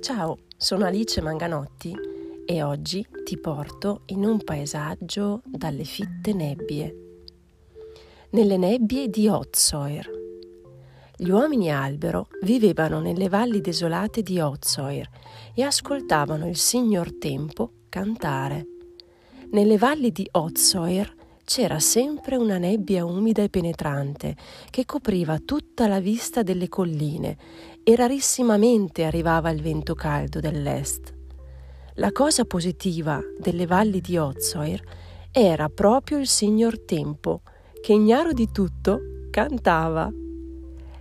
Ciao, sono Alice Manganotti e oggi ti porto in un paesaggio dalle fitte nebbie. Nelle nebbie di Otsoir. Gli uomini albero vivevano nelle valli desolate di Otsoir e ascoltavano il signor Tempo cantare. Nelle valli di Otsoir c'era sempre una nebbia umida e penetrante che copriva tutta la vista delle colline e rarissimamente arrivava il vento caldo dell'est. La cosa positiva delle valli di Ozoir era proprio il signor Tempo, che ignaro di tutto cantava.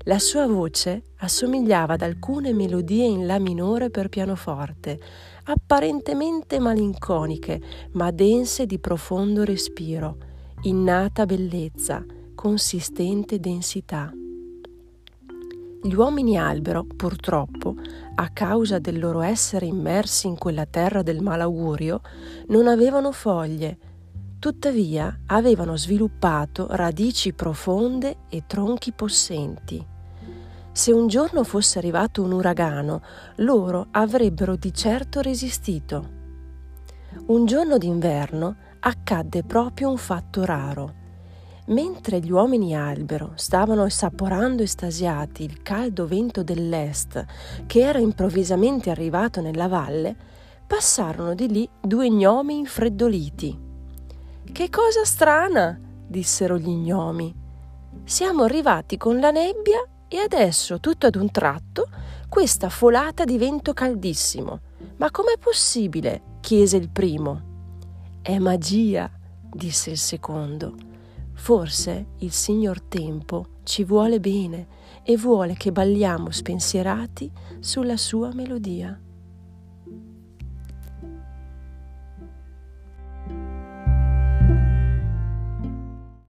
La sua voce assomigliava ad alcune melodie in La minore per pianoforte, apparentemente malinconiche, ma dense di profondo respiro innata bellezza, consistente densità. Gli uomini albero, purtroppo, a causa del loro essere immersi in quella terra del malaugurio, non avevano foglie, tuttavia avevano sviluppato radici profonde e tronchi possenti. Se un giorno fosse arrivato un uragano, loro avrebbero di certo resistito. Un giorno d'inverno accadde proprio un fatto raro. Mentre gli uomini albero stavano assaporando estasiati il caldo vento dell'est che era improvvisamente arrivato nella valle, passarono di lì due gnomi infreddoliti. Che cosa strana, dissero gli gnomi. Siamo arrivati con la nebbia e adesso, tutto ad un tratto, questa folata di vento caldissimo. Ma com'è possibile? chiese il primo. È magia, disse il secondo. Forse il signor Tempo ci vuole bene e vuole che balliamo spensierati sulla sua melodia.